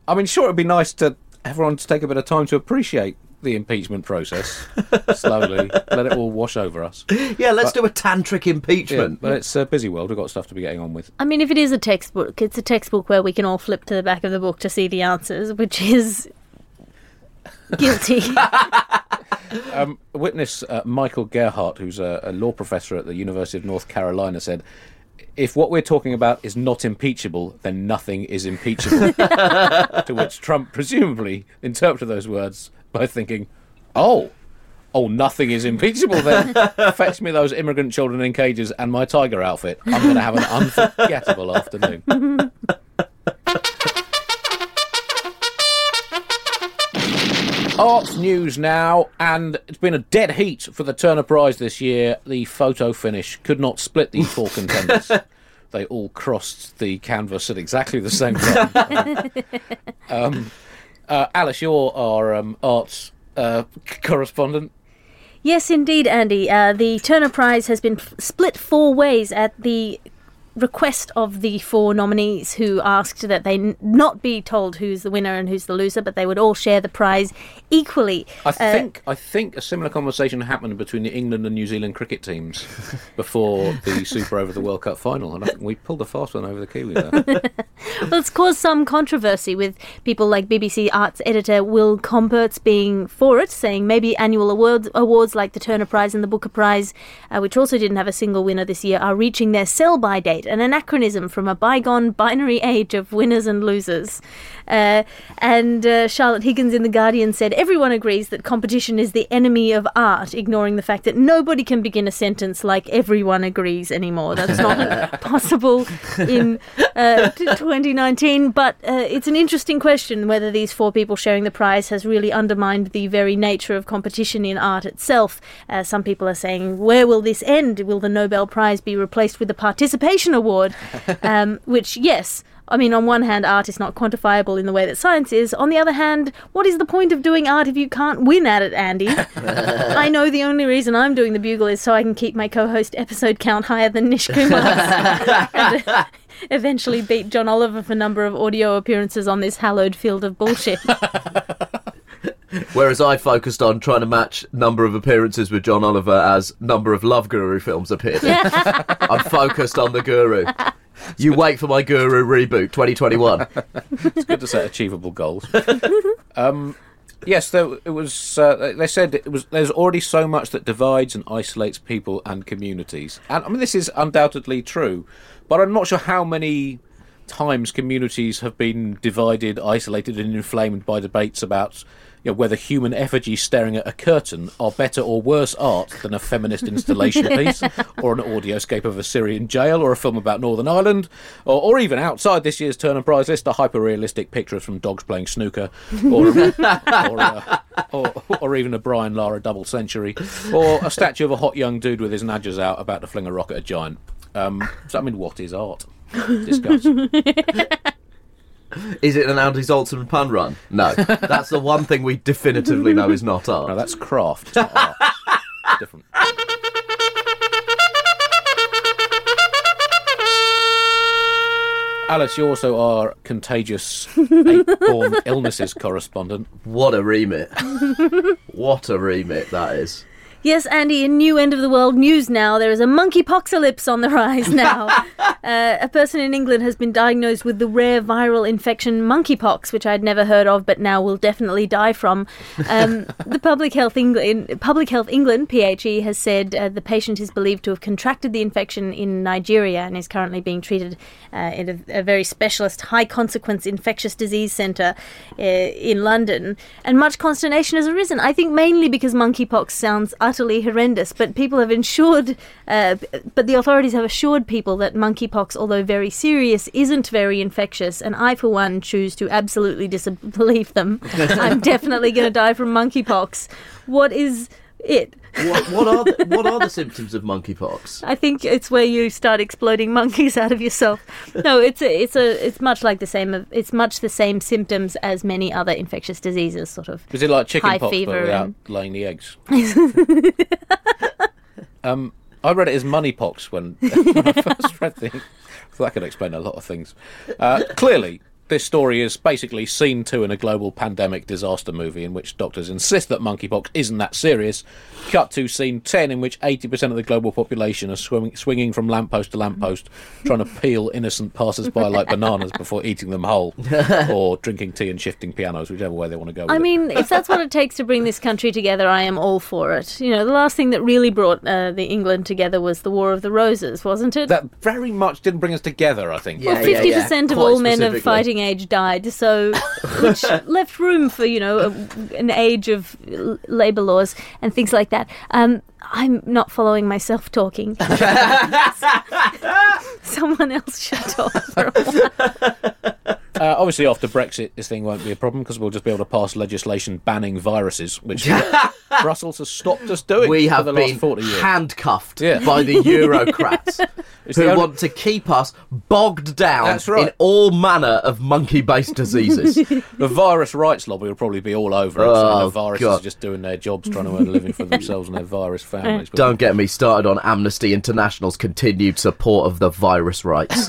S2: I mean, sure, it'd be nice to everyone to take a bit of time to appreciate the impeachment process slowly. let it all wash over us.
S4: Yeah, let's do a tantric
S2: Yeah,
S4: impeachment.
S2: but it's a busy world. We've got stuff to be getting on with.
S3: I mean, if it is a textbook, it's a textbook where we can all flip to the back of the book to see the answers, which is guilty.
S2: Um, witness uh, Michael Gerhardt, who's a, a law professor at the University of North Carolina, said, "If what we're talking about is not impeachable, then nothing is impeachable." to which Trump presumably interpreted those words by thinking, "Oh." Oh, nothing is impeachable then. Fetch me those immigrant children in cages and my tiger outfit. I'm going to have an unforgettable afternoon. Arts news now, and it's been a dead heat for the Turner Prize this year. The photo finish could not split the four contenders. They all crossed the canvas at exactly the same time. um, uh, Alice, you're our um, arts uh, correspondent.
S3: yes, indeed, Andy. Uh, the Turner Prize has been split four ways at the request of the four nominees who asked that they n- not be told who's the winner and who's the loser, but they would all share the prize equally.
S2: I
S3: Uh,
S2: think I think a similar conversation happened between the England and New Zealand cricket teams before the Super over the World Cup final, and I think we pulled a fast one over the Kiwi there.
S3: Well, it's caused some controversy with people like BBC arts editor Will Gompertz being for it, saying maybe annual awards, awards like the Turner Prize and the Booker Prize, uh, which also didn't have a single winner this year, are reaching their sell by an anachronism from a bygone binary age of winners and losers. Uh, and uh, Charlotte Higgins in The Guardian said everyone agrees that competition is the enemy of art, ignoring the fact that nobody can begin a sentence like everyone agrees anymore. That's not possible in uh, 2019. But uh, it's an interesting question whether these four people sharing the prize has really undermined the very nature of competition in art itself. Uh, some people are saying, where will this end? Will the Nobel Prize be replaced with a participation award? um, which, yes. I mean, on one hand, art is not quantifiable in the way that science is. On the other hand, what is the point of doing art if you can't win at it, Andy? I know the only reason I'm doing the Bugle is so I can keep my co-host episode count higher than Nish Kumar's, and uh, eventually beat John Oliver for number of audio appearances on this hallowed field of bullshit.
S4: Whereas I focused on trying to match number of appearances with John Oliver as number of Love Guru films appeared. in. I'm focused on the Guru. You wait for my Guru reboot 2021.
S2: It's good to set achievable goals. um, yes, there, it was. Uh, they said it was. There's already so much that divides and isolates people and communities, and I mean this is undoubtedly true, but I'm not sure how many times communities have been divided, isolated, and inflamed by debates about. You know, whether human effigies staring at a curtain are better or worse art than a feminist installation piece, or an audioscape of a Syrian jail, or a film about Northern Ireland, or, or even outside this year's Turner Prize list, a hyper-realistic picture from dogs playing snooker, or, a, or, a, or, or even a Brian Lara double century, or a statue of a hot young dude with his nudgers out about to fling a rock at a giant. Um, so, I mean, what is art? Discuss.
S4: Is it an Andy Zaltzman pun run? No. That's the one thing we definitively know is not art.
S2: No, that's craft. Not art. Different. Alice, you also are contagious ape-borne illnesses correspondent.
S4: What a remit. What a remit that is.
S3: Yes, Andy, in new end of the world news now, there is a monkeypocalypse on the rise now. uh, a person in England has been diagnosed with the rare viral infection monkeypox, which I'd never heard of, but now will definitely die from. Um, the Public Health England, Public Health England (PHE) has said uh, the patient is believed to have contracted the infection in Nigeria and is currently being treated uh, in a, a very specialist, high consequence infectious disease centre uh, in London. And much consternation has arisen. I think mainly because monkeypox sounds utterly horrendous, but people have ensured, uh, but the authorities have assured people that monkeypox, although very serious, isn't very infectious. And I, for one, choose to absolutely disbelieve them. I'm definitely going to die from monkeypox. What is it?
S4: What, what are the, what are the symptoms of monkeypox?
S3: I think it's where you start exploding monkeys out of yourself. No, it's a, it's a, it's much like the same. of- It's much the same symptoms as many other infectious diseases, sort of.
S2: Is it like chicken pox
S3: fever
S2: but without
S3: and-
S2: laying the eggs? um, I read it as moneypox when, when I first read the. So that could explain a lot of things. Uh, clearly, this story is basically scene two in a global pandemic disaster movie in which doctors insist that monkeypox isn't that serious. Cut to scene 10 in which 80% of the global population are swimming, swinging from lamppost to lamppost trying to peel innocent passers-by like bananas before eating them whole or drinking tea and shifting pianos, whichever way they want to go with
S3: I
S2: it.
S3: mean, if that's what it takes to bring this country together, I am all for it. You know, the last thing that really brought uh, the England together was the War of the Roses, wasn't it?
S2: That very much didn't bring us together, I think.
S4: Yeah,
S3: well,
S4: yeah,
S3: fifty
S4: yeah.
S3: percent of
S4: Quite
S3: all men of fighting age died, so which left room for you know a, an age of l- labour laws and things like that. Um, I'm not following myself talking. Someone else should talk for a while.
S2: Uh, obviously, after Brexit, this thing won't be a problem because we'll just be able to pass legislation banning viruses, which Brussels has stopped us doing
S4: We
S2: for
S4: have
S2: the
S4: been
S2: last 40 years.
S4: handcuffed
S2: Yeah.
S4: by the Eurocrats
S2: It's
S4: who
S2: the only-
S4: want to keep us bogged down
S2: That's right.
S4: in all manner of monkey-based diseases.
S2: The virus rights lobby will probably be all over it.
S4: Oh,
S2: the viruses
S4: God.
S2: are just doing their jobs, trying to earn a living for themselves and their virus families. But
S4: Don't get me started on Amnesty International's continued support of the virus rights.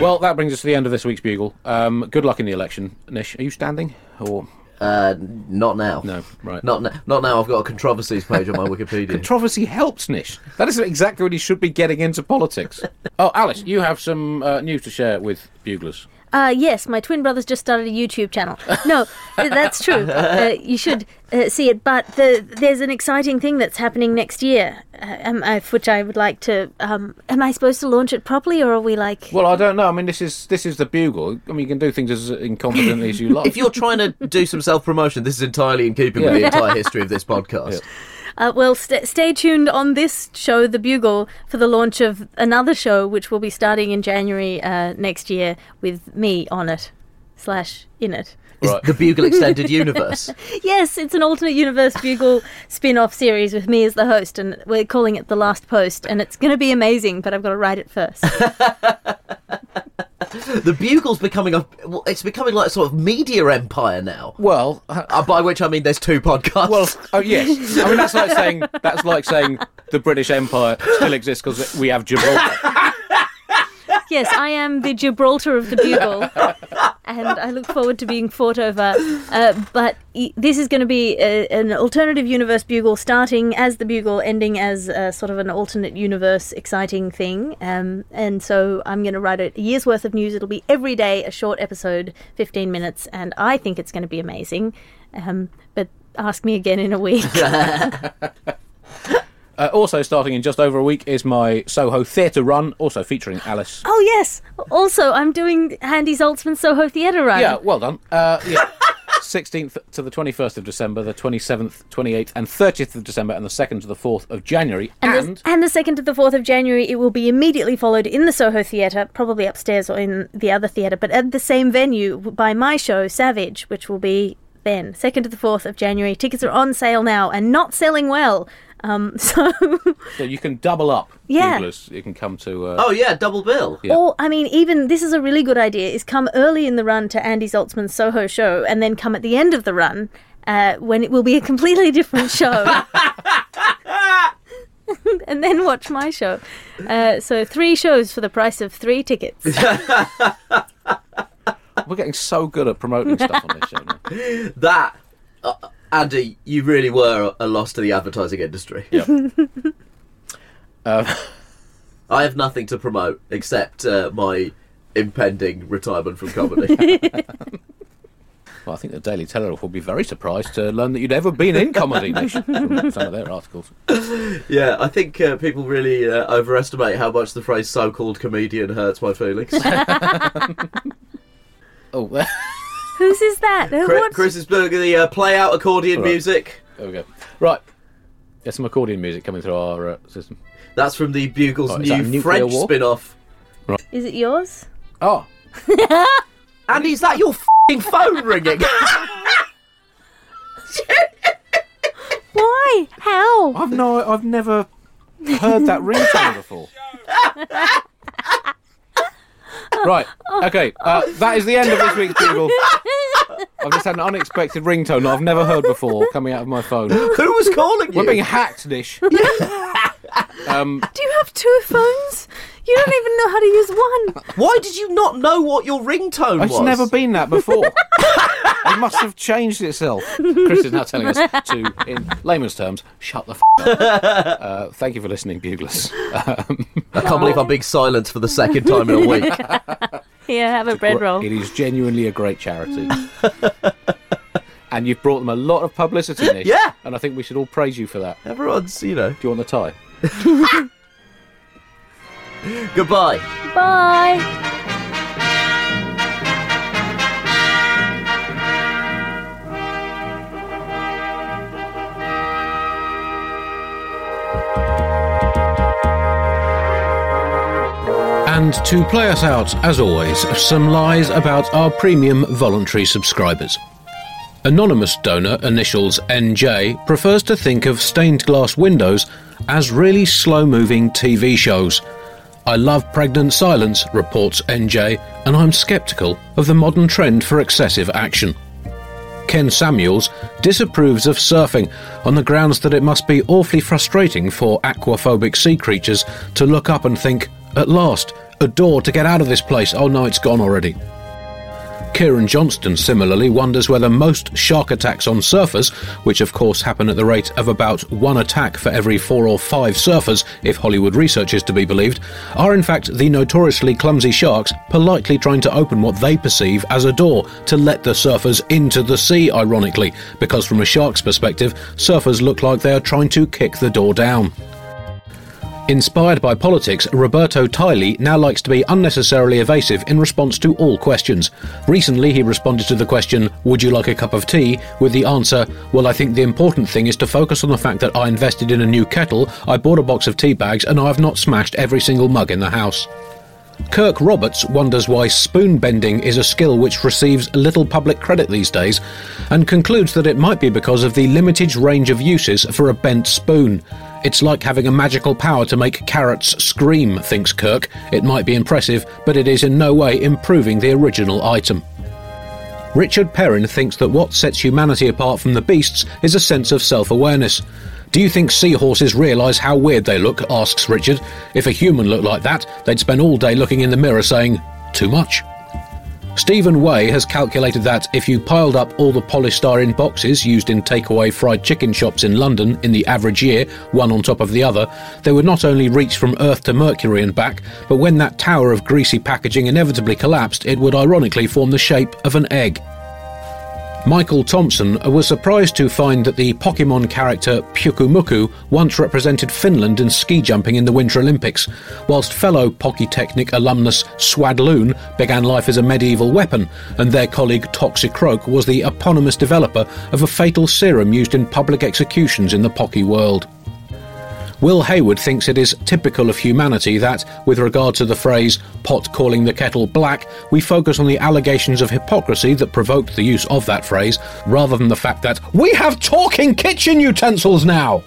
S2: Well, that brings us to the end of this week's Bugle. Um, good luck in the election. Nish, are you standing? Or
S4: uh, not now.
S2: No, right.
S4: Not, n- not now. I've got a controversies page on my Wikipedia.
S2: Controversy helps, Nish. That is exactly when you should be getting into politics. oh, Alice, you have some uh, news to share with Buglers.
S3: Uh, yes, my twin brother's just started a YouTube channel. No, that's true. Uh, you should uh, see it. But the, there's an exciting thing that's happening next year, uh, um, uh, which I would like to. Um, am I supposed to launch it properly, or are we like?
S2: Well, I don't know. I mean, this is this is the Bugle. I mean, you can do things as incompetently as you like.
S4: if you're trying to do some self-promotion, this is entirely in keeping with the entire history of this podcast.
S3: Uh, well, st- stay tuned on this show, The Bugle, for the launch of another show, which will be starting in January uh, next year with me on it, slash in it.
S4: Is
S2: Right.
S4: the Bugle Extended Universe?
S3: Yes, it's an alternate universe Bugle spin-off series with me as the host, and we're calling it The Last Post, and it's going to be amazing. But I've got to write it first.
S4: the Bugle's becoming a. well, It's becoming like a sort of media empire now.
S2: well, uh,
S4: Uh, by which I mean there's two podcasts.
S2: well, oh yes. I mean, that's like saying that's like saying the British Empire still exists because we have Gibraltar.
S3: Yes, I am the Gibraltar of the Bugle, and I look forward to being fought over. Uh, but e- this is going to be a, an alternative universe Bugle, starting as the Bugle, ending as a, sort of an alternate universe exciting thing. Um, and so I'm going to write a year's worth of news. It'll be every day a short episode, 15 minutes, and I think it's going to be amazing. Um, but ask me again in a week.
S2: Uh, also, starting in just over a week is my Soho Theatre run, also featuring Alice.
S3: oh yes. Also, I'm doing Handy Zaltzman's Soho Theatre Run.
S2: Yeah, well done. Uh, yeah. 16th to the 21st of December, the 27th, 28th, and 30th of December, and the 2nd to the 4th of January.
S3: And,
S2: And,
S3: the, and the 2nd to the 4th of January, it will be immediately followed in the Soho Theatre, probably upstairs or in the other theatre, but at the same venue by my show, Savage, which will be then. 2nd to the 4th of January. Tickets are on sale now and not selling well. Um, so,
S2: so you can double up.
S3: Yeah.
S2: Buglers. You can come to. Uh,
S4: oh yeah, double bill.
S2: Yeah.
S3: or, I mean, even this is a really good idea, is come early in the run to Andy Zaltzman's Soho show and then come at the end of the run uh, when it will be a completely different show. and then watch my show. Uh, so three shows for the price of three tickets.
S2: We're getting so good at promoting stuff on this show now.
S4: That, uh, Andy, you really were a loss to the advertising industry.
S2: Yeah. uh,
S4: I have nothing to promote except uh, my impending retirement from comedy.
S2: well, I think the Daily Telegraph will be very surprised to learn that you'd ever been in comedy from some of their articles.
S4: yeah, I think uh, people really uh, overestimate how much the phrase "so-called comedian" hurts my feelings.
S2: Oh, there,
S3: Whose is that?
S4: Chris,
S3: what?
S4: Chris is doing the uh, play out accordion
S2: Right.
S4: music.
S2: there we go. Right. There's some accordion music coming through our uh, system.
S4: That's from the Bugle's
S2: Oh, is that a
S4: new
S2: nuclear
S4: French
S2: war?
S4: spin-off.
S3: Is it yours?
S2: Oh,
S4: Andy, is that your fing phone ringing?
S3: Why? How?
S2: I've no, I've never heard that ringtone before. right. Okay. Uh, that is the end of this week's Bugle. I've just had an unexpected ringtone that I've never heard before coming out of my phone.
S4: Who was calling you?
S2: We're being hacked, Nish. um,
S3: Do you have two phones? You don't even know how to use one.
S4: Why did you not know what your ringtone was?
S5: It's never been that before. it must have changed itself. Chris is now telling us to, in layman's terms, shut the f- up. Uh, thank you for listening, Buglers. Um,
S4: I can't believe I'm being silenced for the second time in a week.
S3: Here, have a bread roll.
S5: It is genuinely a great charity. and you've brought them a lot of publicity, Nick.
S4: Yeah.
S5: And I think we should all praise you for that.
S4: Everyone's, you know.
S5: Do you want the tie?
S4: Goodbye.
S3: Bye.
S2: And to play us out, as always, some lies about our premium voluntary subscribers. Anonymous donor, initials NJ, prefers to think of stained glass windows as really slow moving TV shows. I love pregnant silence, reports NJ, and I'm skeptical of the modern trend for excessive action. Ken Samuels disapproves of surfing on the grounds that it must be awfully frustrating for aquaphobic sea creatures to look up and think, at last, a door to get out of this place. Oh no, it's gone already. Kieran Johnston similarly wonders whether most shark attacks on surfers, which of course happen at the rate of about one attack for every four or five surfers, if Hollywood research is to be believed, are in fact the notoriously clumsy sharks politely trying to open what they perceive as a door to let the surfers into the sea, ironically, because from a shark's perspective, surfers look like they are trying to kick the door down. Inspired by politics, Roberto Tiley now likes to be unnecessarily evasive in response to all questions. Recently, he responded to the question, Would you like a cup of tea? with the answer, Well, I think the important thing is to focus on the fact that I invested in a new kettle, I bought a box of tea bags, and I have not smashed every single mug in the house. Kirk Roberts wonders why spoon bending is a skill which receives little public credit these days, and concludes that it might be because of the limited range of uses for a bent spoon. It's like having a magical power to make carrots scream, thinks Kirk. It might be impressive, but it is in no way improving the original item. Richard Perrin thinks that what sets humanity apart from the beasts is a sense of self awareness. Do you think seahorses realise how weird they look? asks Richard. If a human looked like that, they'd spend all day looking in the mirror saying, too much. Stephen Way has calculated that if you piled up all the polystyrene boxes used in takeaway fried chicken shops in London in the average year, one on top of the other, they would not only reach from Earth to Mercury and back, but when that tower of greasy packaging inevitably collapsed, it would ironically form the shape of an egg. Michael Thompson was surprised to find that the Pokemon character Pyukumuku once represented Finland in ski jumping in the Winter Olympics, whilst fellow Polytechnic alumnus Swadloon began life as a medieval weapon, and their colleague Toxicroak was the eponymous developer of a fatal serum used in public executions in the Pocky world. Will Hayward thinks it is typical of humanity that, with regard to the phrase pot calling the kettle black, we focus on the allegations of hypocrisy that provoked the use of that phrase, rather than the fact that we have talking kitchen utensils now!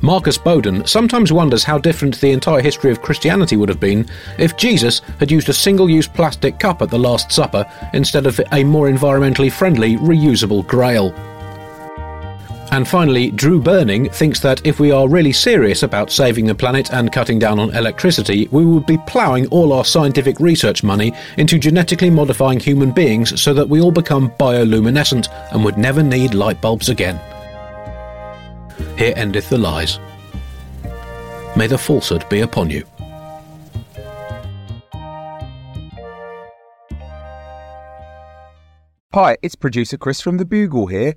S2: Marcus Bowden sometimes wonders how different the entire history of Christianity would have been if Jesus had used a single use plastic cup at the Last Supper instead of a more environmentally friendly, reusable grail. And finally, Drew Burning thinks that if we are really serious about saving the planet and cutting down on electricity, we would be ploughing all our scientific research money into genetically modifying human beings so that we all become bioluminescent and would never need light bulbs again. Here endeth the lies. May the falsehood be upon you.
S6: Hi, it's producer Chris from The Bugle here.